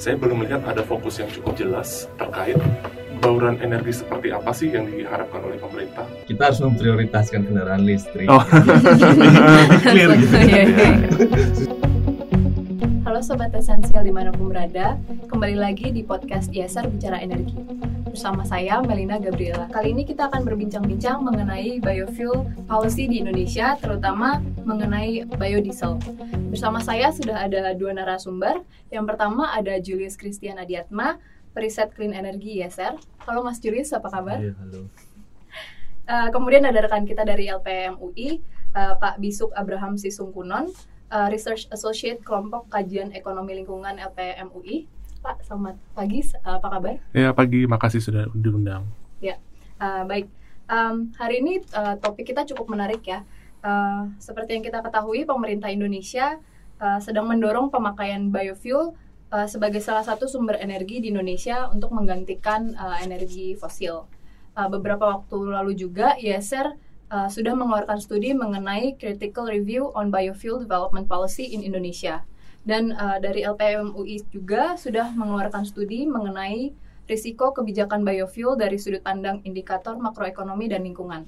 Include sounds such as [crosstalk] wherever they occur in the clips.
saya belum melihat ada fokus yang cukup jelas terkait bauran energi seperti apa sih yang diharapkan oleh pemerintah? Kita harus memprioritaskan kendaraan listrik. Oh, [laughs] clear gitu. Iya, iya. Halo Sobat Esensial di mana pun berada, kembali lagi di podcast ISR Bicara Energi. Bersama saya, Melina Gabriela. Kali ini kita akan berbincang-bincang mengenai biofuel policy di Indonesia, terutama mengenai biodiesel. Bersama saya sudah ada dua narasumber. Yang pertama ada Julius Christian Adiatma, Periset Clean Energy ISR. Halo Mas Julius, apa kabar? Iya, halo. Uh, [laughs] kemudian ada rekan kita dari LPM UI, uh, Pak Bisuk Abraham Sisungkunon, uh, Research Associate Kelompok Kajian Ekonomi Lingkungan LPM UI. Pak, selamat pagi, uh, apa kabar? Ya pagi, makasih sudah diundang. Ya, uh, baik. Um, hari ini uh, topik kita cukup menarik ya. Uh, seperti yang kita ketahui, pemerintah Indonesia uh, sedang mendorong pemakaian biofuel uh, sebagai salah satu sumber energi di Indonesia untuk menggantikan uh, energi fosil. Uh, beberapa waktu lalu juga ISR uh, sudah mengeluarkan studi mengenai Critical Review on Biofuel Development Policy in Indonesia. Dan uh, dari LPM UI juga sudah mengeluarkan studi mengenai risiko kebijakan biofuel dari sudut pandang indikator makroekonomi dan lingkungan.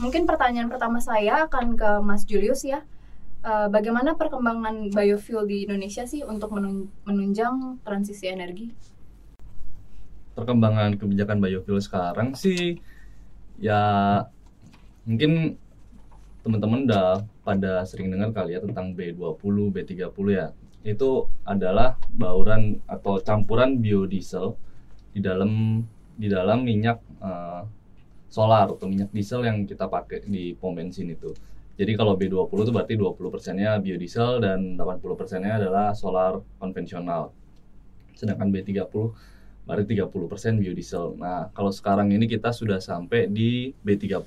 Mungkin pertanyaan pertama saya akan ke Mas Julius ya. Uh, bagaimana perkembangan biofuel di Indonesia sih untuk menun menunjang transisi energi? Perkembangan kebijakan biofuel sekarang sih ya mungkin teman-teman udah pada sering dengar kali ya tentang B20, B30 ya. Itu adalah bauran atau campuran biodiesel di dalam di dalam minyak uh, solar atau minyak diesel yang kita pakai di pom bensin itu. Jadi kalau B20 itu berarti 20 persennya biodiesel dan 80 persennya adalah solar konvensional. Sedangkan B30 berarti 30 persen biodiesel. Nah kalau sekarang ini kita sudah sampai di B30.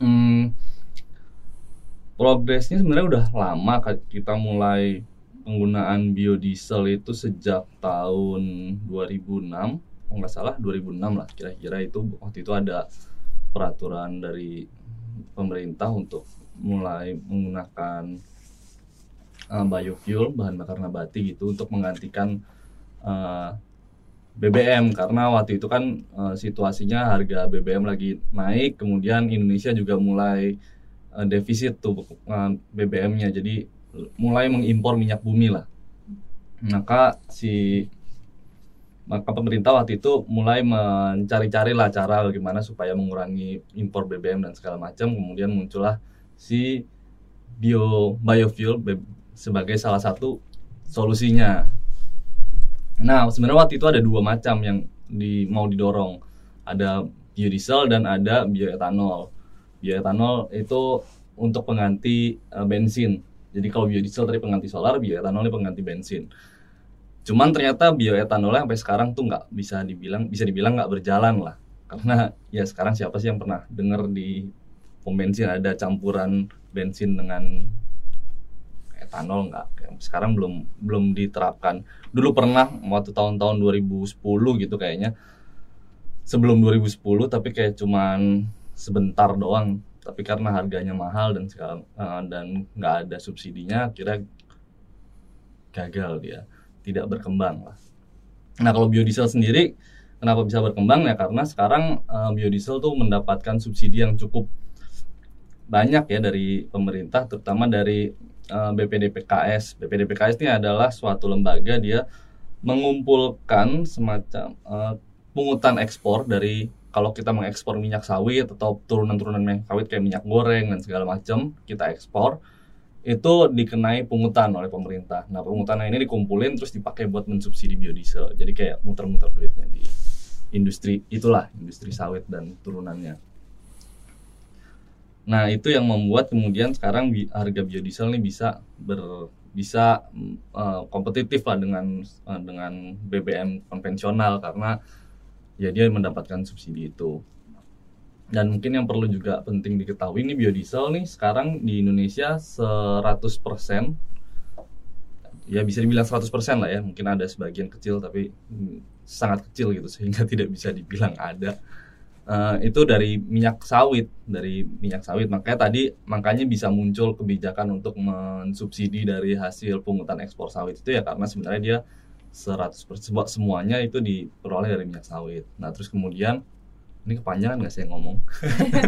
Hmm, progresnya sebenarnya udah lama kita mulai penggunaan biodiesel itu sejak tahun 2006 nggak salah 2006 lah kira-kira itu waktu itu ada peraturan dari pemerintah untuk mulai menggunakan uh, biofuel bahan bakar nabati gitu untuk menggantikan uh, BBM karena waktu itu kan uh, situasinya harga BBM lagi naik kemudian Indonesia juga mulai uh, defisit tuh uh, BBM-nya jadi mulai mengimpor minyak bumi lah. Maka si maka pemerintah waktu itu mulai mencari-cari lah cara bagaimana supaya mengurangi impor BBM dan segala macam. Kemudian muncullah si bio biofuel sebagai salah satu solusinya. Nah sebenarnya waktu itu ada dua macam yang di mau didorong. Ada biodiesel dan ada bioetanol. Bioetanol itu untuk pengganti uh, bensin. Jadi kalau biodiesel tadi pengganti solar bioetanol ini pengganti bensin Cuman ternyata bioetanolnya sampai sekarang tuh nggak bisa dibilang bisa dibilang nggak berjalan lah. Karena [laughs] ya sekarang siapa sih yang pernah dengar di pom bensin ada campuran bensin dengan etanol nggak? Sekarang belum belum diterapkan. Dulu pernah waktu tahun-tahun 2010 gitu kayaknya. Sebelum 2010 tapi kayak cuman sebentar doang. Tapi karena harganya mahal dan sekarang uh, dan nggak ada subsidinya, kira gagal dia tidak berkembang lah. Nah kalau biodiesel sendiri kenapa bisa berkembang ya karena sekarang uh, biodiesel tuh mendapatkan subsidi yang cukup banyak ya dari pemerintah terutama dari uh, BPDPKS. BPDPKS ini adalah suatu lembaga dia mengumpulkan semacam uh, pungutan ekspor dari kalau kita mengekspor minyak sawit atau turunan-turunan minyak sawit kayak minyak goreng dan segala macam kita ekspor itu dikenai pungutan oleh pemerintah. Nah, pungutan ini dikumpulin terus dipakai buat mensubsidi biodiesel. Jadi kayak muter-muter duitnya di industri itulah, industri sawit dan turunannya. Nah, itu yang membuat kemudian sekarang harga biodiesel ini bisa ber bisa uh, kompetitif lah dengan uh, dengan BBM konvensional karena ya dia mendapatkan subsidi itu dan mungkin yang perlu juga penting diketahui ini biodiesel nih sekarang di Indonesia 100% ya bisa dibilang 100% lah ya mungkin ada sebagian kecil tapi sangat kecil gitu sehingga [laughs] tidak bisa dibilang ada uh, itu dari minyak sawit dari minyak sawit makanya tadi makanya bisa muncul kebijakan untuk mensubsidi dari hasil pungutan ekspor sawit itu ya karena sebenarnya dia 100% semuanya itu diperoleh dari minyak sawit. Nah, terus kemudian ini kepanjangan nggak saya ngomong?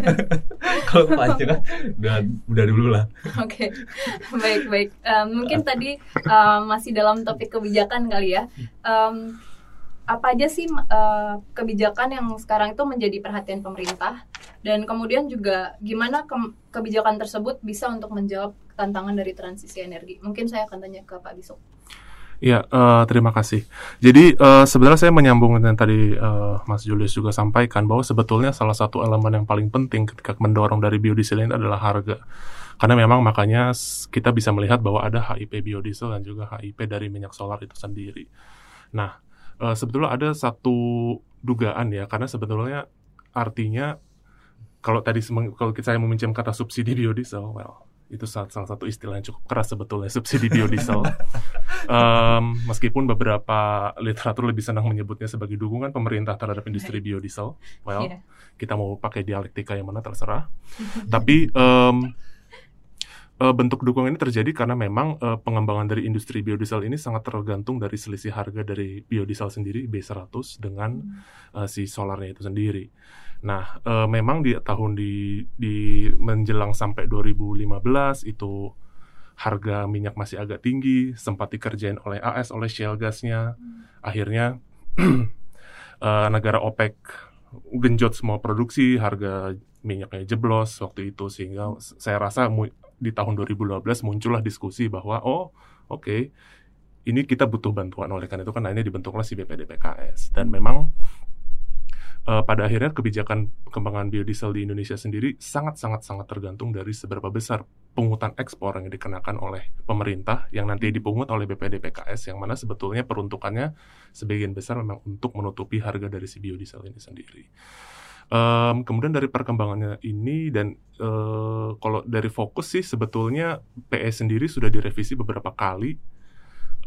[laughs] Kalau kepanjangan udah udah dulu lah. Oke, okay. baik baik. Um, mungkin tadi um, masih dalam topik kebijakan kali ya. Um, apa aja sih uh, kebijakan yang sekarang itu menjadi perhatian pemerintah dan kemudian juga gimana ke kebijakan tersebut bisa untuk menjawab tantangan dari transisi energi? Mungkin saya akan tanya ke Pak Bisok. Ya, uh, terima kasih. Jadi uh, sebenarnya saya menyambung dengan tadi uh, Mas Julius juga sampaikan bahwa sebetulnya salah satu elemen yang paling penting ketika mendorong dari biodiesel ini adalah harga. Karena memang makanya kita bisa melihat bahwa ada HIP biodiesel dan juga HIP dari minyak solar itu sendiri. Nah, uh, sebetulnya ada satu dugaan ya, karena sebetulnya artinya kalau tadi kalau saya meminjam kata subsidi biodiesel, well itu salah, satu istilah yang cukup keras sebetulnya subsidi biodiesel. [laughs] um, meskipun beberapa literatur lebih senang menyebutnya sebagai dukungan pemerintah terhadap industri biodiesel. Well, yeah. kita mau pakai dialektika yang mana terserah. [laughs] Tapi um, bentuk dukungan ini terjadi karena memang uh, pengembangan dari industri biodiesel ini sangat tergantung dari selisih harga dari biodiesel sendiri B100 dengan uh, si solarnya itu sendiri. Nah, e, memang di tahun di di menjelang sampai 2015 itu harga minyak masih agak tinggi, sempat dikerjain oleh AS oleh shale gasnya. Hmm. Akhirnya e, [clears throat] negara OPEC genjot semua produksi, harga minyaknya jeblos waktu itu sehingga saya rasa di tahun 2012 muncullah diskusi bahwa oh oke okay, ini kita butuh bantuan oleh karena itu kan akhirnya dibentuklah si BPDPKS dan memang uh, pada akhirnya kebijakan pengembangan biodiesel di Indonesia sendiri sangat-sangat-sangat tergantung dari seberapa besar pungutan ekspor yang dikenakan oleh pemerintah yang nanti dipungut oleh BPD PKS yang mana sebetulnya peruntukannya sebagian besar memang untuk menutupi harga dari si biodiesel ini sendiri. Um, kemudian dari perkembangannya ini dan uh, kalau dari fokus sih sebetulnya PE sendiri sudah direvisi beberapa kali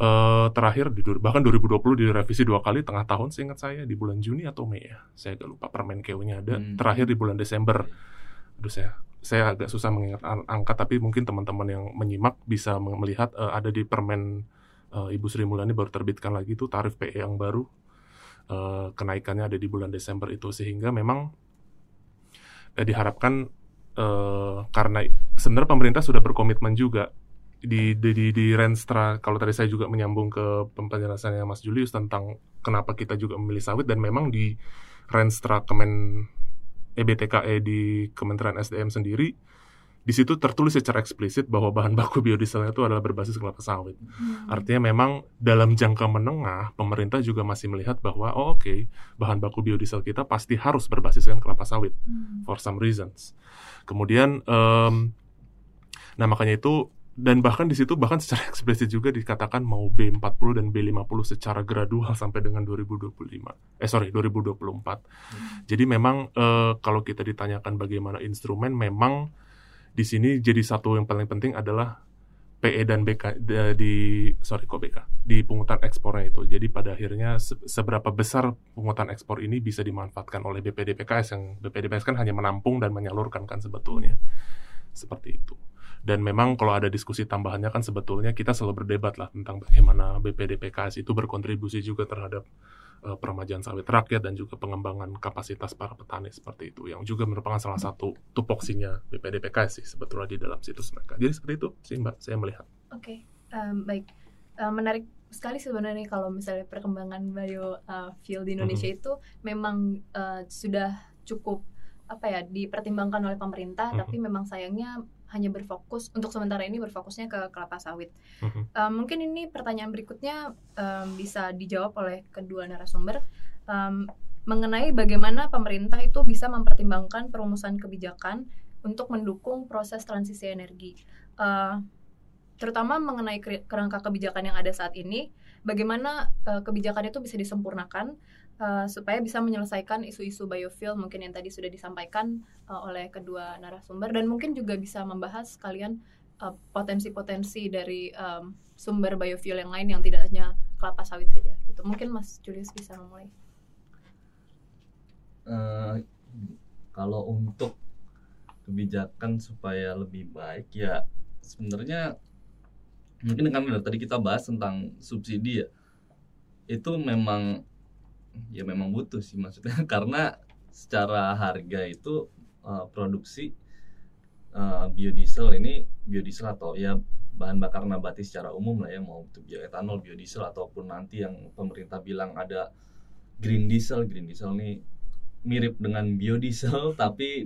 uh, terakhir di bahkan 2020 direvisi dua kali tengah tahun seingat saya di bulan Juni atau Mei ya. Saya agak lupa permen KU-nya ada. Hmm. terakhir di bulan Desember. Aduh saya saya agak susah mengingat angka tapi mungkin teman-teman yang menyimak bisa melihat uh, ada di permen uh, Ibu Sri Mulyani baru terbitkan lagi itu tarif PE yang baru. Uh, kenaikannya ada di bulan Desember itu. Sehingga memang uh, diharapkan uh, karena sebenarnya pemerintah sudah berkomitmen juga di di di, di Renstra kalau tadi saya juga menyambung ke penjelasannya Mas Julius tentang kenapa kita juga memilih sawit dan memang di Renstra Kemen EBTKE e di Kementerian SDM sendiri di situ tertulis secara eksplisit bahwa bahan baku biodieselnya itu adalah berbasis kelapa sawit. Hmm. Artinya memang dalam jangka menengah pemerintah juga masih melihat bahwa oh oke okay, bahan baku biodiesel kita pasti harus berbasiskan kelapa sawit hmm. for some reasons. Kemudian um, nah makanya itu dan bahkan di situ bahkan secara [laughs] eksplisit juga dikatakan mau B40 dan B50 secara gradual sampai dengan 2025. Eh sorry 2024. Hmm. Jadi memang uh, kalau kita ditanyakan bagaimana instrumen memang di sini jadi satu yang paling penting adalah PE dan BK di sorry kok BK di pungutan ekspornya itu. Jadi pada akhirnya seberapa besar pungutan ekspor ini bisa dimanfaatkan oleh BPD PKS yang BPD PKS kan hanya menampung dan menyalurkan kan sebetulnya. Seperti itu. Dan memang kalau ada diskusi tambahannya kan sebetulnya kita selalu berdebat lah tentang bagaimana BPD PKS itu berkontribusi juga terhadap uh, peremajaan sawit rakyat dan juga pengembangan kapasitas para petani seperti itu yang juga merupakan salah satu tupoksinya BPD PKS sih sebetulnya di dalam situs mereka. Jadi seperti itu sih Mbak saya melihat. Oke, okay. um, baik. Uh, menarik sekali sebenarnya kalau misalnya perkembangan biofuel uh, di Indonesia mm -hmm. itu memang uh, sudah cukup apa ya dipertimbangkan oleh pemerintah, mm -hmm. tapi memang sayangnya hanya berfokus untuk sementara ini berfokusnya ke kelapa sawit. Mm-hmm. Um, mungkin ini pertanyaan berikutnya um, bisa dijawab oleh kedua narasumber um, mengenai bagaimana pemerintah itu bisa mempertimbangkan perumusan kebijakan untuk mendukung proses transisi energi, uh, terutama mengenai kerangka kebijakan yang ada saat ini. Bagaimana uh, kebijakan itu bisa disempurnakan uh, supaya bisa menyelesaikan isu-isu biofuel mungkin yang tadi sudah disampaikan uh, oleh kedua narasumber dan mungkin juga bisa membahas kalian uh, potensi-potensi dari um, sumber biofuel yang lain yang tidak hanya kelapa sawit saja. Itu mungkin Mas Julius bisa memulai. Uh, kalau untuk kebijakan supaya lebih baik ya sebenarnya mungkin kan tadi kita bahas tentang subsidi ya itu memang ya memang butuh sih maksudnya [laughs] karena secara harga itu uh, produksi uh, biodiesel ini biodiesel atau ya bahan bakar nabati secara umum lah ya mau itu bioetanol, biodiesel ataupun nanti yang pemerintah bilang ada green diesel, green diesel ini mirip dengan biodiesel [laughs] tapi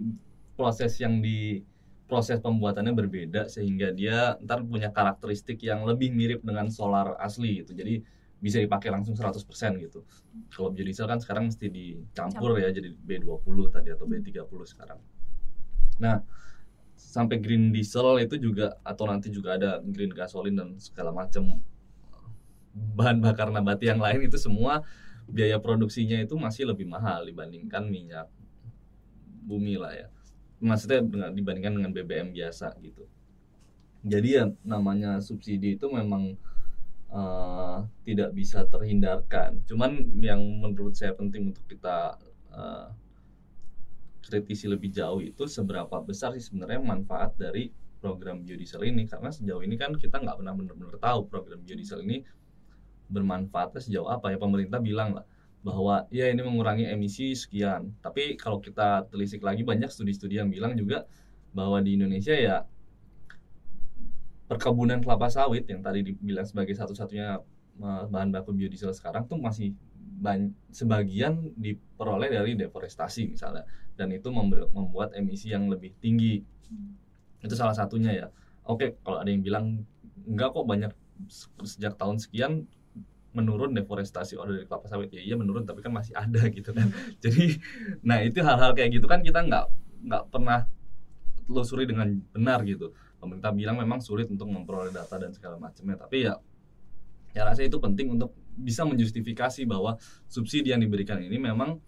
proses yang di proses pembuatannya berbeda sehingga dia ntar punya karakteristik yang lebih mirip dengan solar asli gitu. Jadi bisa dipakai langsung 100% gitu. Kalau biodiesel kan sekarang mesti dicampur ya jadi B20 tadi atau B30 sekarang. Nah, sampai green diesel itu juga atau nanti juga ada green gasoline dan segala macam bahan bakar nabati yang lain itu semua biaya produksinya itu masih lebih mahal dibandingkan minyak bumi lah ya maksudnya dengan dibandingkan dengan BBM biasa gitu. Jadi ya namanya subsidi itu memang uh, tidak bisa terhindarkan. Cuman yang menurut saya penting untuk kita uh, kritisi lebih jauh itu seberapa besar sih sebenarnya manfaat dari program biodiesel ini karena sejauh ini kan kita nggak pernah benar-benar tahu program biodiesel ini bermanfaatnya sejauh apa ya pemerintah bilang lah bahwa ya ini mengurangi emisi sekian. Tapi kalau kita telisik lagi banyak studi-studi yang bilang juga bahwa di Indonesia ya perkebunan kelapa sawit yang tadi dibilang sebagai satu-satunya eh, bahan baku biodiesel sekarang tuh masih banyak, sebagian diperoleh dari deforestasi misalnya. Dan itu membuat emisi yang lebih tinggi. Itu salah satunya ya. Oke kalau ada yang bilang enggak kok banyak sejak tahun sekian menurun deforestasi order dari kelapa sawit. Ya iya menurun tapi kan masih ada [laughs] gitu kan. Jadi nah itu hal-hal kayak gitu kan kita nggak nggak pernah telusuri dengan benar gitu pemerintah bilang memang sulit untuk memperoleh data dan segala macamnya tapi ya ya rasa itu penting untuk bisa menjustifikasi bahwa subsidi yang diberikan ini memang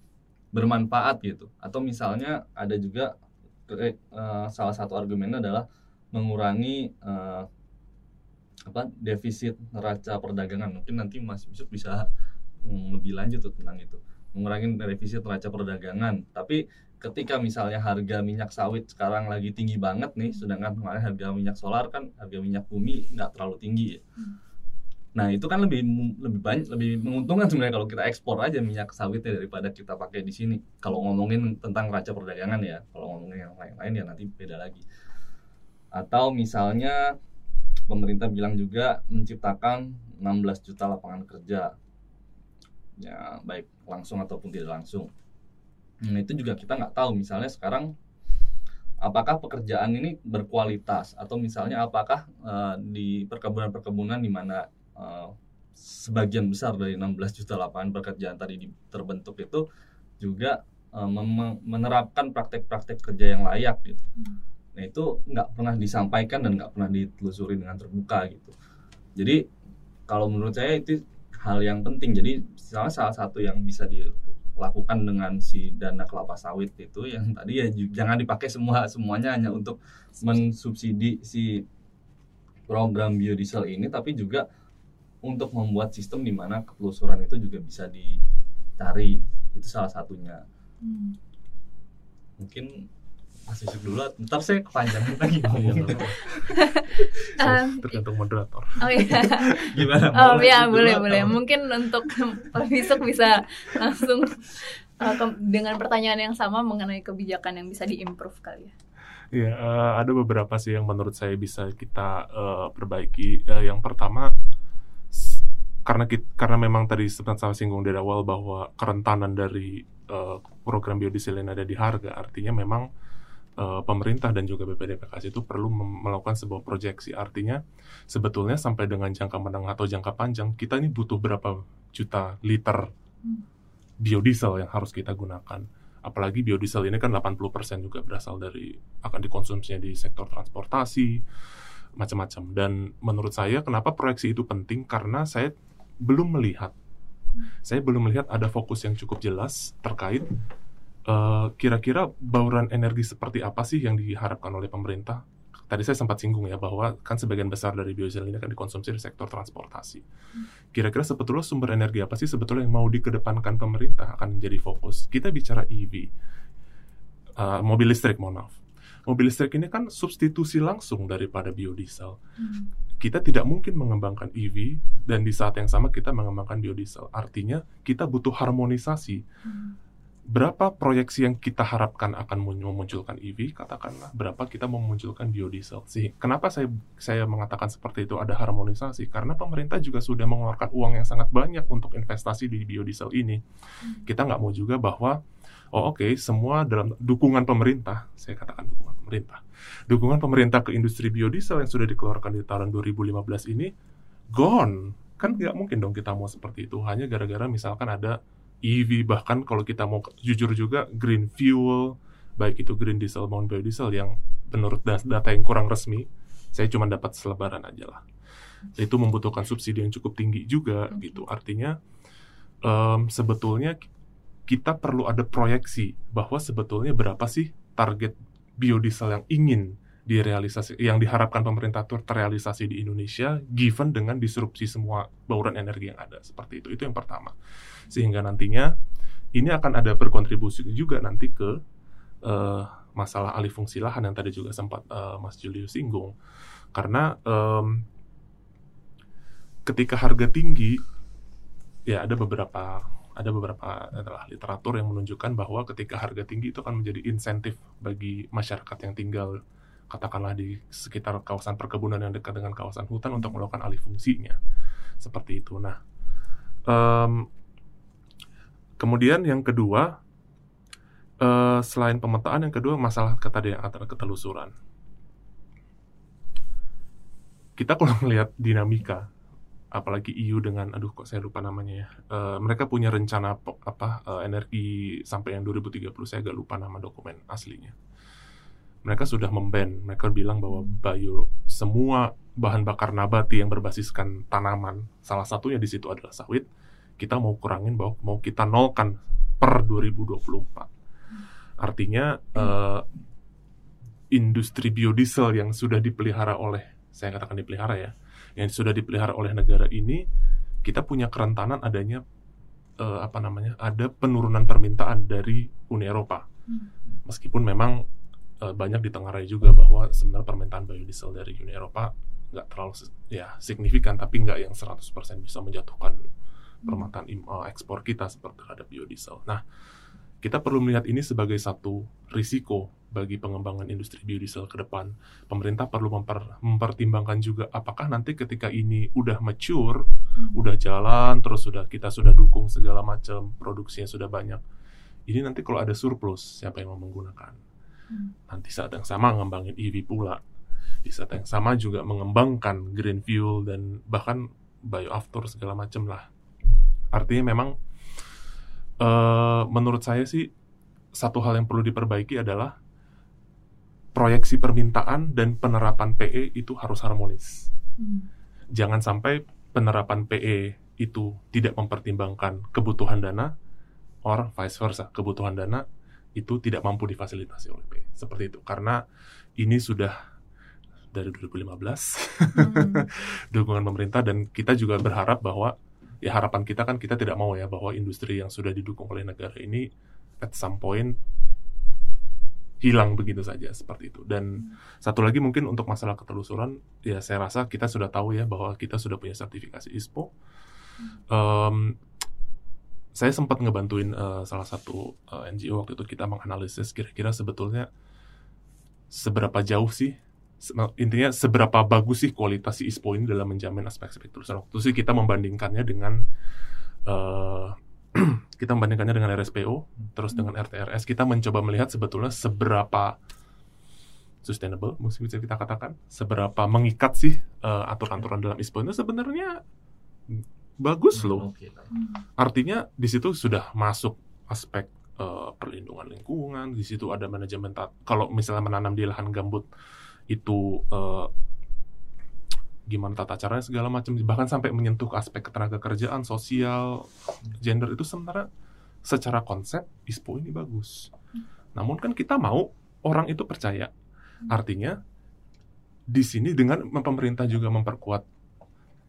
bermanfaat gitu. Atau misalnya ada juga uh, salah satu argumennya adalah mengurangi uh, apa defisit neraca perdagangan. Mungkin nanti Mas Yusuf bisa mm, lebih lanjut tentang itu. Mengurangi defisit neraca perdagangan. Tapi ketika misalnya harga minyak sawit sekarang lagi tinggi banget nih sedangkan kemarin harga minyak solar kan harga minyak bumi nggak terlalu tinggi ya. Nah itu kan lebih lebih banyak lebih menguntungkan sebenarnya kalau kita ekspor aja minyak sawitnya daripada kita pakai di sini. Kalau ngomongin tentang neraca perdagangan ya, kalau ngomongin yang lain-lain ya nanti beda lagi. Atau misalnya pemerintah bilang juga menciptakan 16 juta lapangan kerja ya baik langsung ataupun tidak langsung nah, itu juga kita nggak tahu misalnya sekarang apakah pekerjaan ini berkualitas atau misalnya apakah uh, di perkebunan-perkebunan di mana uh, sebagian besar dari 16 juta lapangan pekerjaan tadi terbentuk itu juga uh, menerapkan praktek-praktek kerja yang layak gitu. Hmm. Nah itu nggak pernah disampaikan dan nggak pernah ditelusuri dengan terbuka gitu. Jadi kalau menurut saya itu hal yang penting. Jadi salah salah satu yang bisa dilakukan dengan si dana kelapa sawit itu yang [laughs] tadi ya jangan dipakai semua semuanya hanya untuk mensubsidi si program biodiesel ini, tapi juga untuk membuat sistem di mana ketelusuran itu juga bisa dicari itu salah satunya. Hmm. Mungkin masih Yusuf dulu ntar saya kepanjangan lagi. Ngomong um, tergantung moderator. oh iya. [laughs] Gimana? Oh iya boleh boleh. mungkin untuk besok bisa langsung uh, dengan pertanyaan yang sama mengenai kebijakan yang bisa diimprove kali ya. Iya, uh, ada beberapa sih yang menurut saya bisa kita uh, perbaiki. Uh, yang pertama, karena kita, karena memang tadi sempat saya singgung dari awal bahwa kerentanan dari uh, program biodiesel ini ada di harga, artinya memang uh, pemerintah dan juga BPDPKS itu perlu melakukan sebuah proyeksi. Artinya sebetulnya sampai dengan jangka menengah atau jangka panjang kita ini butuh berapa juta liter biodiesel yang harus kita gunakan. Apalagi biodiesel ini kan 80% juga berasal dari akan dikonsumsinya di sektor transportasi macam-macam. Dan menurut saya kenapa proyeksi itu penting karena saya belum melihat saya belum melihat ada fokus yang cukup jelas terkait eh, kira-kira bauran energi seperti apa sih yang diharapkan oleh pemerintah? Tadi saya sempat singgung ya bahwa kan sebagian besar dari biodiesel ini akan dikonsumsi di sektor transportasi. Kira-kira sebetulnya sumber energi apa sih sebetulnya yang mau dikedepankan pemerintah akan menjadi fokus? Kita bicara EV, uh, eh, mobil listrik, mohon maaf. Mobil listrik ini kan substitusi langsung daripada biodiesel. Hmm kita tidak mungkin mengembangkan EV dan di saat yang sama kita mengembangkan biodiesel. Artinya kita butuh harmonisasi. Berapa proyeksi yang kita harapkan akan memunculkan EV, katakanlah berapa kita memunculkan biodiesel. Sih, kenapa saya saya mengatakan seperti itu ada harmonisasi? Karena pemerintah juga sudah mengeluarkan uang yang sangat banyak untuk investasi di biodiesel ini. Kita nggak mau juga bahwa oh oke okay, semua dalam dukungan pemerintah, saya katakan dukungan pemerintah dukungan pemerintah ke industri biodiesel yang sudah dikeluarkan di tahun 2015 ini gone. Kan nggak mungkin dong kita mau seperti itu hanya gara-gara misalkan ada EV bahkan kalau kita mau jujur juga green fuel baik itu green diesel maupun biodiesel yang menurut data yang kurang resmi saya cuma dapat selebaran aja lah. Itu membutuhkan subsidi yang cukup tinggi juga gitu. Artinya um, sebetulnya kita perlu ada proyeksi bahwa sebetulnya berapa sih target biodiesel yang ingin direalisasi yang diharapkan pemerintah itu terrealisasi di Indonesia given dengan disrupsi semua bauran energi yang ada. Seperti itu itu yang pertama. Sehingga nantinya ini akan ada berkontribusi juga nanti ke uh, masalah alih fungsi lahan yang tadi juga sempat uh, Mas Julius singgung. Karena um, ketika harga tinggi ya ada beberapa ada beberapa adalah literatur yang menunjukkan bahwa ketika harga tinggi itu akan menjadi insentif bagi masyarakat yang tinggal katakanlah di sekitar kawasan perkebunan yang dekat dengan kawasan hutan untuk melakukan alih fungsinya seperti itu. Nah, um, kemudian yang kedua uh, selain pemetaan yang kedua masalah tadi yang antara ketelusuran. Kita kalau melihat dinamika apalagi EU dengan aduh kok saya lupa namanya ya. Uh, mereka punya rencana apa uh, energi sampai yang 2030 saya agak lupa nama dokumen aslinya. Mereka sudah memban, mereka bilang bahwa bio semua bahan bakar nabati yang berbasiskan tanaman, salah satunya di situ adalah sawit, kita mau kurangin bahwa mau kita nolkan per 2024. Artinya uh, industri biodiesel yang sudah dipelihara oleh saya katakan dipelihara ya yang sudah dipelihara oleh negara ini kita punya kerentanan adanya uh, apa namanya ada penurunan permintaan dari Uni Eropa hmm. meskipun memang uh, banyak ditengarai juga bahwa sebenarnya permintaan biodiesel dari Uni Eropa nggak terlalu ya signifikan tapi nggak yang 100% bisa menjatuhkan permintaan uh, ekspor kita seperti terhadap biodiesel. Nah, kita perlu melihat ini sebagai satu risiko bagi pengembangan industri biodiesel ke depan. Pemerintah perlu memper, mempertimbangkan juga apakah nanti ketika ini udah mature, hmm. udah jalan, terus sudah kita sudah dukung segala macam produksinya sudah banyak. Ini nanti kalau ada surplus, siapa yang mau menggunakan? Hmm. Nanti saat yang sama ngembangin EV pula. Di saat yang sama juga mengembangkan green fuel dan bahkan bioafter segala macam lah. Artinya memang uh, menurut saya sih satu hal yang perlu diperbaiki adalah proyeksi permintaan dan penerapan PE itu harus harmonis. Hmm. Jangan sampai penerapan PE itu tidak mempertimbangkan kebutuhan dana, or vice versa, kebutuhan dana itu tidak mampu difasilitasi oleh PE. Seperti itu. Karena ini sudah dari 2015 hmm. [laughs] dukungan pemerintah dan kita juga berharap bahwa ya harapan kita kan kita tidak mau ya bahwa industri yang sudah didukung oleh negara ini at some point hilang begitu saja seperti itu. Dan hmm. satu lagi mungkin untuk masalah ketelusuran, ya saya rasa kita sudah tahu ya bahwa kita sudah punya sertifikasi ISPO. Um, saya sempat ngebantuin uh, salah satu uh, eh, NGO waktu itu kita menganalisis kira-kira sebetulnya seberapa jauh sih intinya seberapa bagus sih kualitas si ISPO ini dalam menjamin aspek-aspek tulisan waktu sih kita membandingkannya dengan uh, [clears throat] kita membandingkannya dengan RSPO terus dengan RTRS kita mencoba melihat sebetulnya seberapa sustainable mungkin bisa kita katakan seberapa mengikat sih uh, aturan-aturan dalam ISPO itu sebenarnya bagus loh. artinya di situ sudah masuk aspek uh, perlindungan lingkungan di situ ada manajemen kalau misalnya menanam di lahan gambut itu uh, gimana tata caranya segala macam bahkan sampai menyentuh aspek ketenaga kerjaan sosial gender itu sebenarnya secara konsep ISPO ini bagus. Namun kan kita mau orang itu percaya. Artinya di sini dengan pemerintah juga memperkuat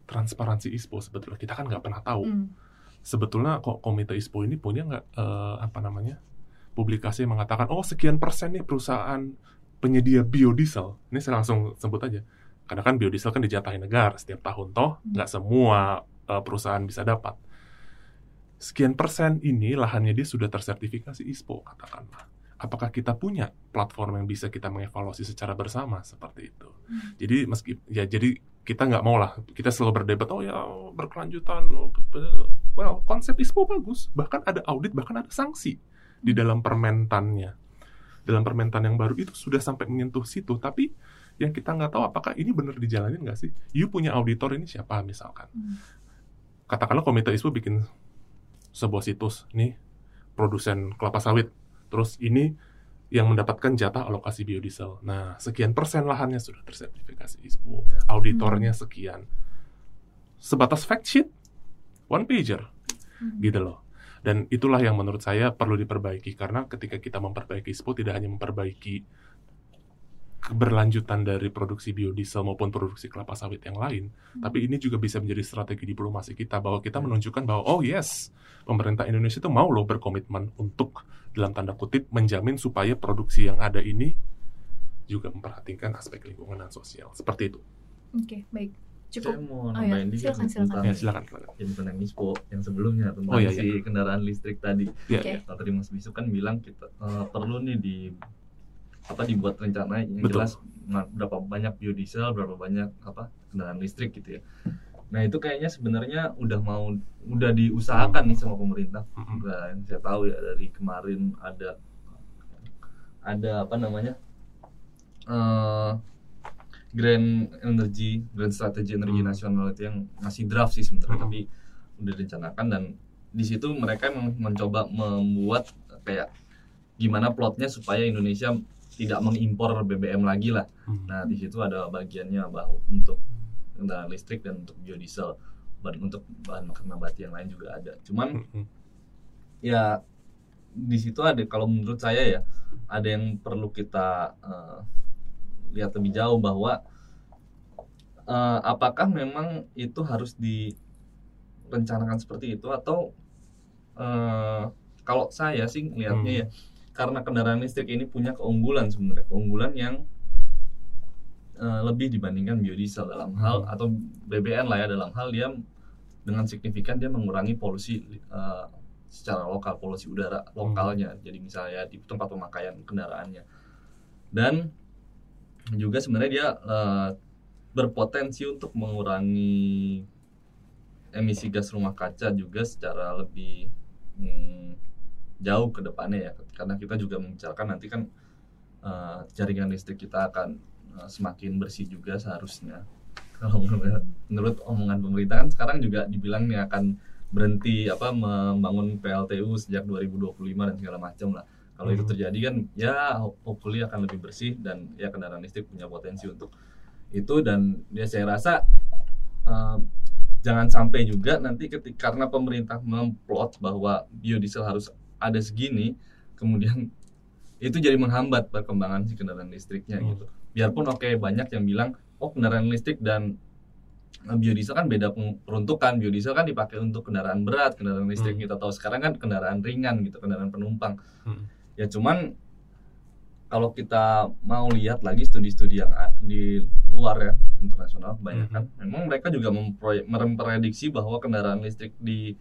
transparansi ISPO sebetulnya kita kan nggak pernah tahu hmm. sebetulnya kok komite ISPO ini punya nggak uh, apa namanya publikasi yang mengatakan oh sekian persen nih perusahaan penyedia biodiesel, ini saya langsung sebut aja, Karena kan biodiesel kan dijatahin negara setiap tahun toh, nggak semua uh, perusahaan bisa dapat. Sekian persen ini lahannya dia sudah tersertifikasi ISPO katakanlah. Apakah kita punya platform yang bisa kita mengevaluasi secara bersama seperti itu? Jadi meski ya jadi kita nggak mau lah. Kita selalu berdebat oh ya berkelanjutan oh, well konsep ISPO bagus. Bahkan ada audit bahkan ada sanksi di dalam permentannya. Dalam permentan yang baru itu sudah sampai menyentuh situ. Tapi yang kita nggak tahu apakah ini benar dijalanin nggak sih? You punya auditor ini siapa misalkan? Hmm. katakanlah komite ISPO bikin sebuah situs nih produsen kelapa sawit. Terus ini yang mendapatkan jatah alokasi biodiesel. Nah, sekian persen lahannya sudah tersertifikasi ISPO, auditornya sekian. Sebatas fact sheet, one pager, Hmm. gitu loh. Dan itulah yang menurut saya perlu diperbaiki karena ketika kita memperbaiki ISPO tidak hanya memperbaiki keberlanjutan dari produksi biodiesel maupun produksi kelapa sawit yang lain, tapi ini juga bisa menjadi strategi diplomasi kita bahwa kita menunjukkan bahwa oh yes, pemerintah Indonesia itu mau loh berkomitmen untuk dalam tanda kutip menjamin supaya produksi yang ada ini juga memperhatikan aspek lingkungan dan sosial. Seperti itu. Oke, baik. Saya Cukup. mau Oh ya, nambahin dikit silakan, nih silakan. tentang Ya, silakan. silakan. yang tentang ISPO yang sebelumnya tentang Oh, iya, si kendaraan listrik tadi. Ya, Oke. ya. Nah, tadi Mas Bisu kan bilang kita eh, perlu nih di apa dibuat rencana yang Betul. jelas berapa banyak biodiesel, berapa banyak apa kendaraan listrik gitu ya. Nah itu kayaknya sebenarnya udah mau udah diusahakan nih sama pemerintah. Yang saya tahu ya dari kemarin ada ada apa namanya eh Grand Energy, Grand Strategy Energi Hmm. Nasional itu yang masih draft sih sebenarnya Hmm. tapi udah direncanakan dan di situ mereka mencoba membuat kayak gimana plotnya supaya Indonesia tidak mengimpor BBM lagi lah. Hmm. Nah di situ ada bagiannya bahwa untuk kendaraan listrik dan untuk biodiesel dan untuk bahan bakar nabati yang lain juga ada. Cuman ya di situ ada kalau menurut saya ya ada yang perlu kita eh, lihat lebih jauh bahwa eh, apakah memang itu harus direncanakan seperti itu atau eh, kalau saya sih lihatnya Hmm. ya karena kendaraan listrik ini punya keunggulan sebenarnya keunggulan yang eh, lebih dibandingkan biodiesel dalam hal Hmm. atau BBN lah ya dalam hal dia dengan signifikan dia mengurangi polusi eh, secara lokal polusi udara lokalnya. Jadi misalnya di tempat pemakaian kendaraannya. Dan juga sebenarnya dia eh, berpotensi untuk mengurangi emisi gas rumah kaca juga secara lebih hmm, jauh ke depannya ya. Karena kita juga membicarakan nanti kan eh, jaringan listrik kita akan semakin bersih juga seharusnya [laughs] kalau menurut, menurut omongan pemerintah kan sekarang juga dibilang nih akan berhenti apa membangun PLTU sejak 2025 dan segala macam lah kalau itu Hmm. terjadi kan ya hopefully akan lebih bersih dan ya kendaraan listrik punya potensi untuk itu dan ya saya rasa eh, jangan sampai juga nanti ketika karena pemerintah memplot bahwa biodiesel harus ada segini kemudian itu jadi menghambat perkembangan si kendaraan listriknya Hmm. gitu biarpun oke banyak yang bilang oh kendaraan listrik dan eh, biodiesel kan beda peruntukan biodiesel kan dipakai untuk kendaraan berat kendaraan listrik Hmm. kita tahu sekarang kan kendaraan ringan gitu kendaraan penumpang Hmm. ya cuman kalau kita mau lihat lagi studi-studi yang di luar ya internasional kebanyakan memang mereka juga memprediksi bahwa kendaraan listrik di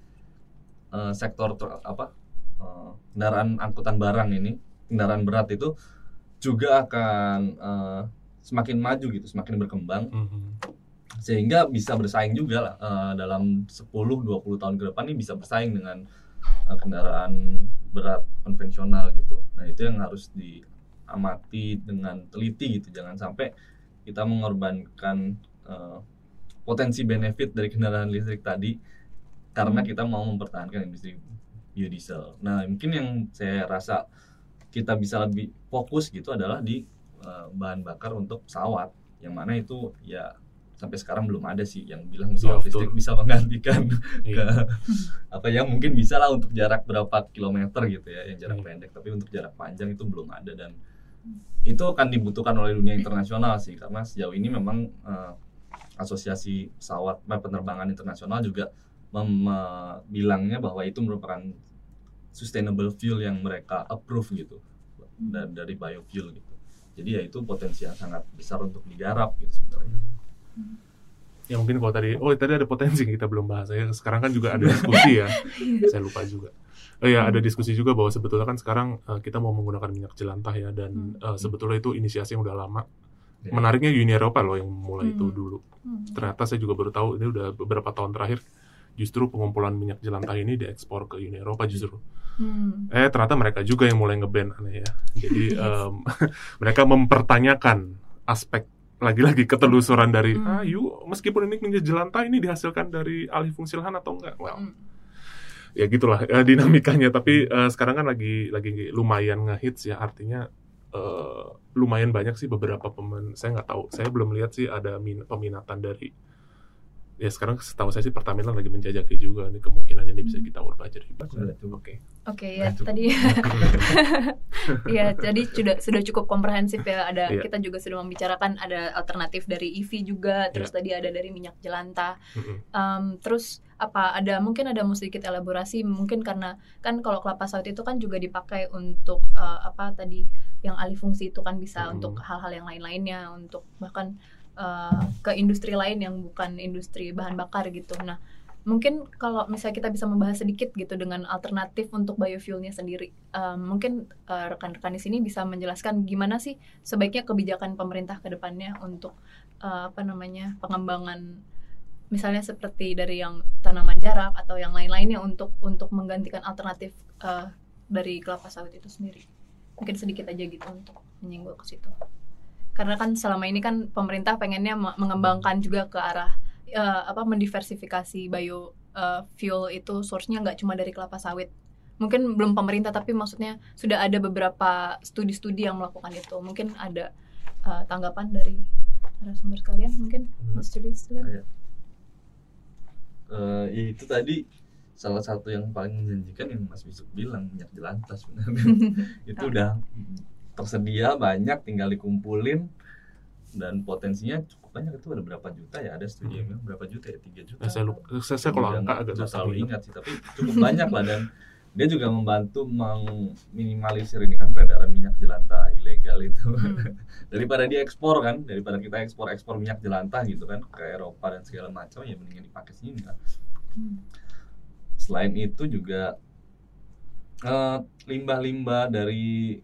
eh, sektor apa eh, kendaraan angkutan barang ini kendaraan berat itu juga akan eh, semakin maju gitu semakin berkembang Mhm. sehingga bisa bersaing juga lah eh, dalam 10-20 tahun ke depan ini bisa bersaing dengan eh, kendaraan berat konvensional gitu. Nah itu yang harus diamati dengan teliti gitu, jangan sampai kita mengorbankan eh, potensi benefit dari kendaraan listrik tadi karena Hmm. kita mau mempertahankan industri biodiesel. Nah mungkin yang saya rasa kita bisa lebih fokus gitu adalah di eh, bahan bakar untuk pesawat, yang mana itu ya sampai sekarang belum ada sih yang bilang pesawat Iya, listrik betul. bisa menggantikan [laughs] ke Iya. [laughs] apa ya mungkin bisa lah untuk jarak berapa kilometer gitu ya yang jarak Iya. pendek tapi untuk jarak panjang itu belum ada dan itu akan dibutuhkan oleh dunia internasional sih karena sejauh ini memang eh, asosiasi pesawat eh, penerbangan internasional juga bilangnya bahwa itu merupakan sustainable fuel yang mereka approve gitu da- dari biofuel gitu jadi ya itu potensi yang sangat besar untuk digarap gitu sebenarnya Ya mungkin kalau tadi, oh tadi ada potensi yang kita belum bahas. Ya, sekarang kan juga ada diskusi ya. [laughs] Saya lupa juga. Oh ya, ada diskusi juga bahwa sebetulnya kan sekarang uh, kita mau menggunakan minyak jelantah ya dan uh, sebetulnya itu inisiasi yang udah lama. Ya. Menariknya Uni Eropa loh yang mulai itu Hmm. dulu. Hmm. Ternyata saya juga baru tahu ini udah beberapa tahun terakhir justru pengumpulan minyak jelantah ini diekspor ke Uni Eropa justru. Hmm. Eh ternyata mereka juga yang mulai ngeban aneh ya. Jadi [laughs] Yes. em, [laughs] mereka mempertanyakan aspek lagi-lagi ketelusuran dari Hmm. ah yuk meskipun ini minyak jelantah ini dihasilkan dari alih fungsi lahan atau enggak. Well, Hmm. ya gitulah eh, [laughs] dinamikanya tapi eh, sekarang kan lagi lagi lumayan ngehits ya artinya eh, lumayan banyak sih beberapa pemain saya nggak tahu saya belum lihat sih ada min- peminatan dari ya sekarang setahu saya sih Pertamina lagi menjajaki juga nih kemungkinan ini bisa Hmm. kita ubah jadi oke Oke ya Nah, cukup. tadi [laughs] ya jadi sudah sudah cukup komprehensif ya ada Iya. kita juga sudah membicarakan ada alternatif dari EV juga terus Iya. tadi ada dari minyak jelantah Mm-mm. Em, terus apa ada mungkin ada mau sedikit elaborasi mungkin karena kan kalau kelapa sawit itu kan juga dipakai untuk eh, apa tadi yang alih fungsi itu kan bisa Hmm. untuk hal-hal yang lain-lainnya untuk bahkan eh, ke industri lain yang bukan industri bahan bakar gitu. Nah mungkin kalau misalnya kita bisa membahas sedikit gitu dengan alternatif untuk biofuelnya sendiri Em, mungkin eh, rekan-rekan di sini bisa menjelaskan gimana sih sebaiknya kebijakan pemerintah ke depannya untuk eh, apa namanya pengembangan misalnya seperti dari yang tanaman jarak atau yang lain-lainnya untuk untuk menggantikan alternatif eh, dari kelapa sawit itu sendiri. Mungkin sedikit aja gitu untuk menyinggung ke situ karena kan selama ini kan pemerintah pengennya me- mengembangkan juga ke arah eh, apa mendiversifikasi bio eh, fuel itu source-nya nggak cuma dari kelapa sawit mungkin belum pemerintah tapi maksudnya sudah ada beberapa studi-studi yang melakukan itu mungkin ada eh, tanggapan dari narasumber sekalian mungkin Mas Julius dulu. Iya. Ya itu tadi salah satu yang paling menjanjikan yang Mas Bisuk bilang minyak jelantah sebenarnya [laughs] itu udah tersedia banyak tinggal dikumpulin. Dan potensinya cukup banyak. Itu ada berapa juta ya? Ada studi yang bilang berapa juta ya? Tiga juta. Nah, saya lupa. Saya, saya kalau angka agak susah terlalu ingat. sih tapi cukup banyak lah. Dan dia juga membantu meminimalisir ini kan peredaran minyak jelantah ilegal itu. Hmm. [laughs] daripada dia ekspor kan daripada kita ekspor ekspor minyak jelantah gitu kan ke Eropa dan segala macam ya mendingan dipakai sini lah. Hmm. selain itu juga eh, limbah-limbah dari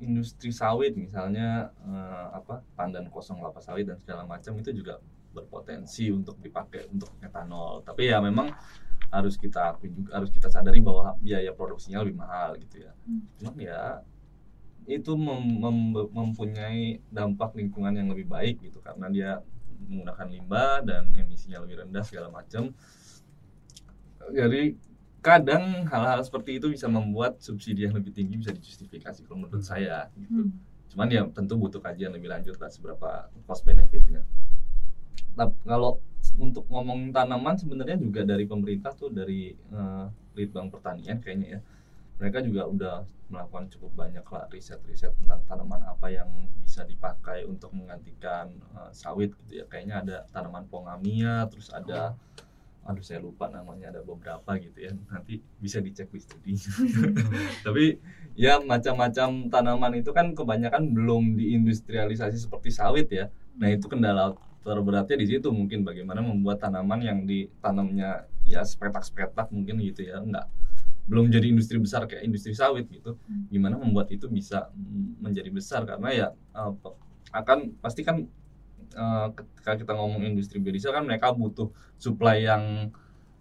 industri sawit misalnya eh, apa pandan kosong kelapa sawit dan segala macam itu juga berpotensi untuk dipakai untuk etanol. Tapi ya memang harus kita akui juga harus kita sadari bahwa biaya produksinya lebih mahal gitu ya. Hmm. cuman ya itu mem- mem- mempunyai dampak lingkungan yang lebih baik gitu. Karena dia menggunakan limbah dan emisinya lebih rendah segala macam. Jadi kadang hal-hal seperti itu bisa membuat subsidi yang lebih tinggi bisa dijustifikasi kalau menurut saya gitu. Hmm. cuman ya tentu butuh kajian lebih lanjut lah seberapa cost benefitnya. Nah kalau untuk ngomong tanaman sebenarnya juga dari pemerintah tuh dari eh, litbang pertanian kayaknya ya mereka juga udah melakukan cukup banyak lah riset-riset tentang tanaman apa yang bisa dipakai untuk menggantikan eh, sawit gitu ya. Kayaknya ada tanaman pongamia terus ada aduh saya lupa namanya ada beberapa gitu ya. Nanti bisa dicek di studi. [laughs] Tapi ya macam-macam tanaman itu kan kebanyakan belum diindustrialisasi seperti sawit ya. Nah itu kendala terberatnya di situ mungkin bagaimana membuat tanaman yang ditanamnya ya sepetak-sepetak mungkin gitu ya. Enggak belum jadi industri besar kayak industri sawit gitu. Hmm. gimana membuat itu bisa menjadi besar? Karena ya akan pasti kan eh, ketika kita ngomong industri biodiesel kan mereka butuh supply yang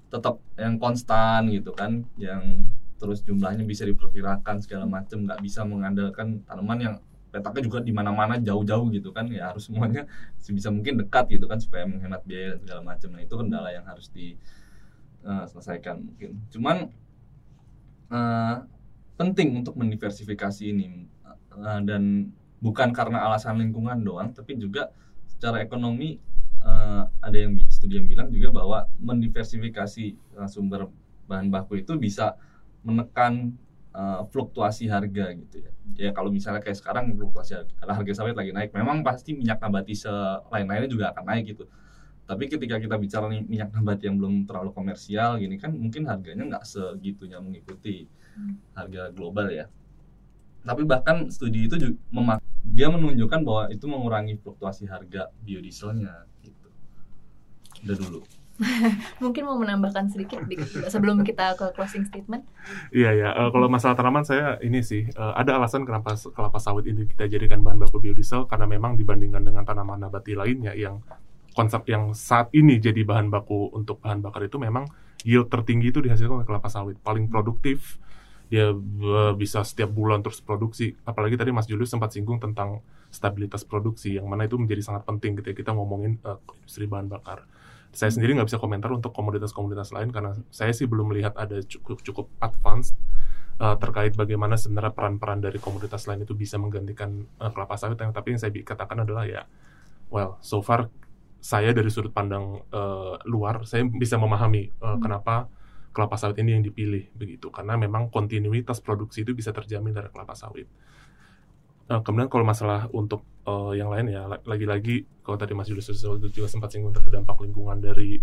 tetap yang konstan gitu kan yang terus jumlahnya bisa diperkirakan segala macam nggak bisa mengandalkan tanaman yang letaknya juga di mana-mana jauh-jauh gitu kan ya harus semuanya [laughs] sebisa mungkin dekat gitu kan supaya menghemat biaya dan segala macam nah itu kendala yang harus diselesaikan mungkin. Cuman eh, penting untuk mendiversifikasi ini Eh, dan bukan karena alasan lingkungan doang tapi juga secara ekonomi eh, ada yang studi yang bilang juga bahwa mendiversifikasi eh, sumber bahan baku itu bisa menekan eh, fluktuasi harga gitu ya. Ya kalau misalnya kayak sekarang fluktuasi harga, harga sawit lagi naik memang pasti minyak nabati lain-lainnya juga akan naik gitu. Tapi ketika kita bicara nih minyak nabati yang belum terlalu komersial gini kan mungkin harganya nggak segitunya mengikuti Hmm. harga global ya. Tapi bahkan studi itu juga memak- dia menunjukkan bahwa itu mengurangi fluktuasi harga biodieselnya gitu udah dulu [laughs] Mungkin mau menambahkan sedikit di- sebelum kita ke closing statement. Iya ya, Eh, kalau masalah tanaman saya ini sih eh, ada alasan kenapa kelapa sawit ini kita jadikan bahan baku biodiesel karena memang dibandingkan dengan tanaman nabati lainnya yang konsep yang saat ini jadi bahan baku untuk bahan bakar itu memang yield tertinggi itu dihasilkan oleh kelapa sawit, paling produktif. Dia eh, bisa setiap bulan terus produksi. Apalagi tadi Mas Julius sempat singgung tentang stabilitas produksi yang mana itu menjadi sangat penting ketika kita ngomongin eh, industri bahan bakar saya sendiri nggak bisa komentar untuk komoditas-komoditas lain karena saya sih belum melihat ada cukup cukup advance uh, terkait bagaimana sebenarnya peran-peran dari komoditas lain itu bisa menggantikan uh, kelapa sawit. Yang tapi yang saya katakan adalah ya, well, so far saya dari sudut pandang uh, luar saya bisa memahami uh, Hmm. kenapa kelapa sawit ini yang dipilih begitu. Karena memang kontinuitas produksi itu bisa terjamin dari kelapa sawit. Uh, kemudian kalau masalah untuk uh, yang lain ya la- lagi-lagi kalau tadi Mas Julius juga sempat singgung terhadap dampak lingkungan dari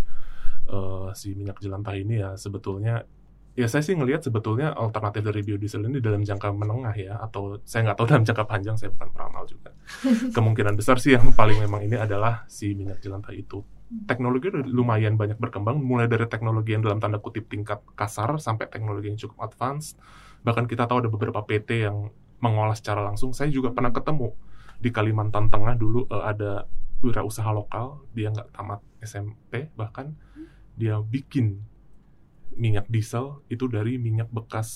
uh, si minyak jelantah ini ya sebetulnya ya saya sih ngelihat sebetulnya alternatif dari biodiesel ini dalam jangka menengah ya atau saya nggak tahu [laughs] dalam jangka panjang saya bukan peramal juga. [laughs] Kemungkinan besar sih yang paling memang ini adalah si minyak jelantah itu teknologi lumayan banyak berkembang mulai dari teknologi yang dalam tanda kutip tingkat kasar sampai teknologi yang cukup advance bahkan kita tahu ada beberapa PT yang mengolah secara langsung. Saya juga pernah ketemu di Kalimantan Tengah dulu eh, ada wirausaha lokal. Dia nggak tamat SMP bahkan dia bikin minyak diesel itu dari minyak bekas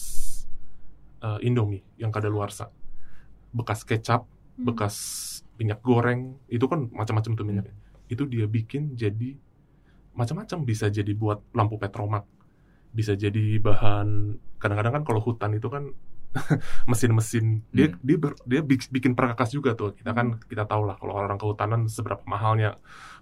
eh, Indomie yang kadaluarsa. Bekas kecap Hmm. bekas minyak goreng itu kan macam-macam tuh minyaknya itu dia bikin jadi macam-macam. Bisa jadi buat lampu petromak bisa jadi bahan kadang-kadang kan kalau hutan itu kan [laughs] mesin-mesin dia Hmm. dia ber- dia bik- bikin perkakas juga tuh. Kita kan kita tahu lah kalau orang kehutanan seberapa mahalnya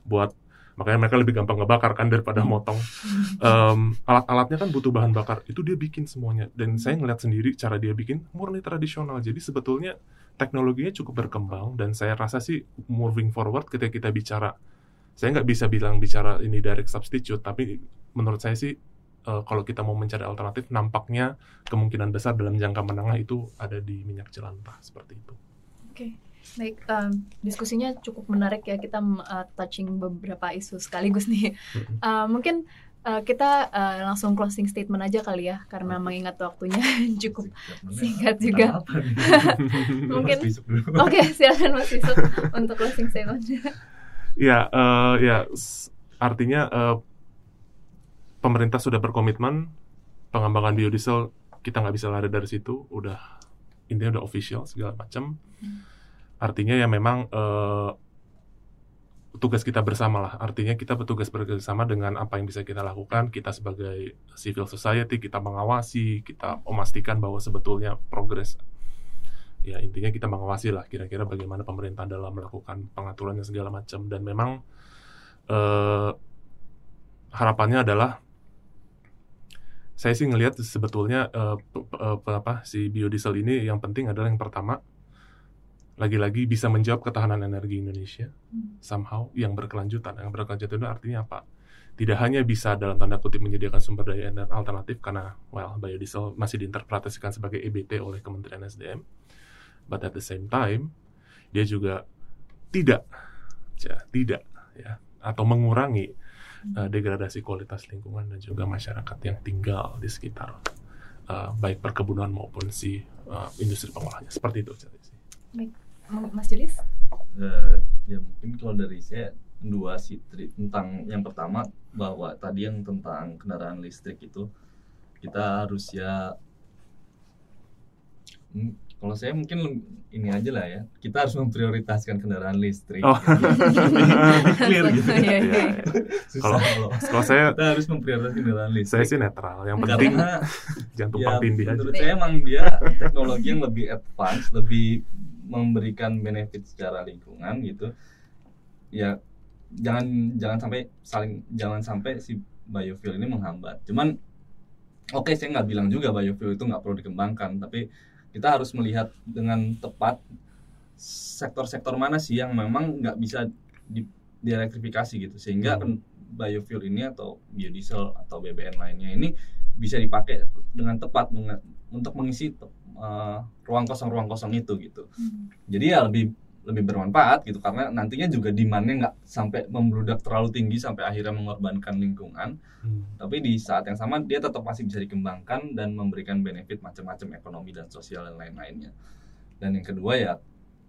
buat makanya mereka lebih gampang ngebakar kan daripada Hmm. motong. [laughs] Em, alat-alatnya kan butuh bahan bakar. Itu dia bikin semuanya. Dan saya ngeliat sendiri cara dia bikin murni tradisional. Jadi sebetulnya teknologinya cukup berkembang dan saya rasa sih moving forward ketika kita bicara saya nggak bisa bilang bicara ini direct substitute tapi menurut saya sih eh, kalau kita mau mencari alternatif nampaknya kemungkinan besar dalam jangka menengah itu ada di minyak jelantah seperti itu Oke, baik. em, diskusinya cukup menarik ya. Kita uh, touching beberapa isu sekaligus nih. Uh, mungkin uh, kita uh, langsung closing statement aja kali ya, karena mengingat waktunya [laughs] cukup singkat juga. [laughs] [laughs] Mungkin-. Oke, silakan Mas Yusuf untuk closing statement. Ya, eh, ya artinya eh, pemerintah sudah berkomitmen pengembangan biodiesel kita nggak bisa lari dari situ, udah intinya udah official segala macam. Hmm. Artinya ya memang eh, tugas kita bersama lah. Artinya kita bertugas bersama dengan apa yang bisa kita lakukan. Kita sebagai civil society kita mengawasi, kita memastikan bahwa sebetulnya progres ya intinya kita mengawasi lah kira-kira bagaimana pemerintah dalam melakukan pengaturan dan segala macam. Dan memang eh, harapannya adalah saya sih ngelihat sebetulnya eh, eh, apa si biodiesel ini yang penting adalah yang pertama lagi-lagi bisa menjawab ketahanan energi Indonesia somehow yang berkelanjutan. Yang berkelanjutan itu artinya apa? Tidak hanya bisa dalam tanda kutip menyediakan sumber daya ener- alternatif karena well biodiesel masih diinterpretasikan sebagai EBT oleh Kementerian SDM but at the same time dia juga tidak ya, tidak ya atau mengurangi uh, degradasi kualitas lingkungan dan juga masyarakat yang tinggal di sekitar uh, baik perkebunan maupun si uh, industri pengolahannya seperti itu. M- Mas Julius? Eh, ya mungkin kalau dari saya dua sih Tri. tentang yang pertama bahwa tadi yang tentang kendaraan listrik itu kita harus ya Hmm, kalau saya mungkin ini aja lah ya. Kita harus memprioritaskan kendaraan listrik. Oh. Lebih [laughs] clear gitu Iya, iya. Ya, ya. susah Kalau- kalau kalau saya kita harus memprioritaskan kendaraan saya listrik sih netral. Yang penting karena [laughs] jangan ya tumpang tindih aja. menurut saya emang dia teknologi yang lebih advance lebih memberikan benefit secara lingkungan gitu. Ya jangan jangan sampai saling jangan sampai si biofuel ini menghambat. Cuman oke saya nggak bilang juga biofuel itu nggak perlu dikembangkan tapi kita harus melihat dengan tepat sektor-sektor mana sih yang memang nggak bisa di, dielektrifikasi gitu sehingga Hmm. biofuel ini atau biodiesel atau BBM lainnya ini bisa dipakai dengan tepat untuk mengisi eh, ruang kosong ruang kosong itu gitu Hmm. jadi ya lebih lebih bermanfaat gitu karena nantinya juga demandnya nggak sampai membludak terlalu tinggi sampai akhirnya mengorbankan lingkungan. Hmm. tapi di saat yang sama dia tetap masih bisa dikembangkan dan memberikan benefit macam-macam ekonomi dan sosial dan lain-lainnya. Dan yang kedua ya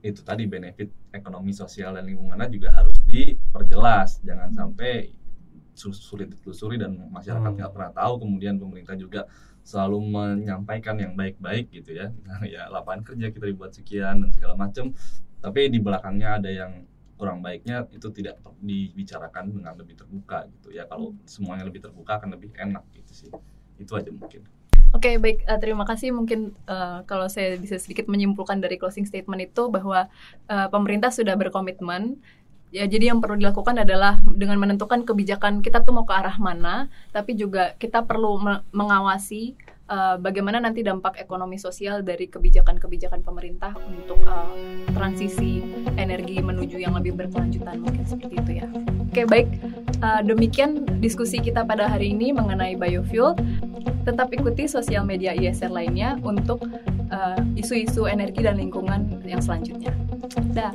itu tadi benefit ekonomi sosial dan lingkungannya juga harus diperjelas. Jangan sampai su- sulit ditelusuri dan masyarakat Hmm. nggak pernah tahu. Kemudian pemerintah juga selalu menyampaikan yang baik-baik gitu ya. Nah, [laughs] ya lapangan kerja kita dibuat sekian dan segala macam tapi di belakangnya ada yang kurang baiknya itu tidak dibicarakan dengan lebih terbuka gitu ya kalau semuanya lebih terbuka akan lebih enak gitu sih itu aja mungkin Oke, baik. eh, terima kasih. Mungkin eh, kalau saya bisa sedikit menyimpulkan dari closing statement itu bahwa eh, pemerintah sudah berkomitmen. Ya, jadi yang perlu dilakukan adalah dengan menentukan kebijakan kita tuh mau ke arah mana, tapi juga kita perlu me- mengawasi eh, bagaimana nanti dampak ekonomi sosial dari kebijakan-kebijakan pemerintah untuk eh, transisi energi menuju yang lebih berkelanjutan mungkin seperti itu ya. Oke, baik. Eh, demikian diskusi kita pada hari ini mengenai biofuel. Tetap ikuti sosial media ISR lainnya untuk uh, isu-isu energi dan lingkungan yang selanjutnya. Dah.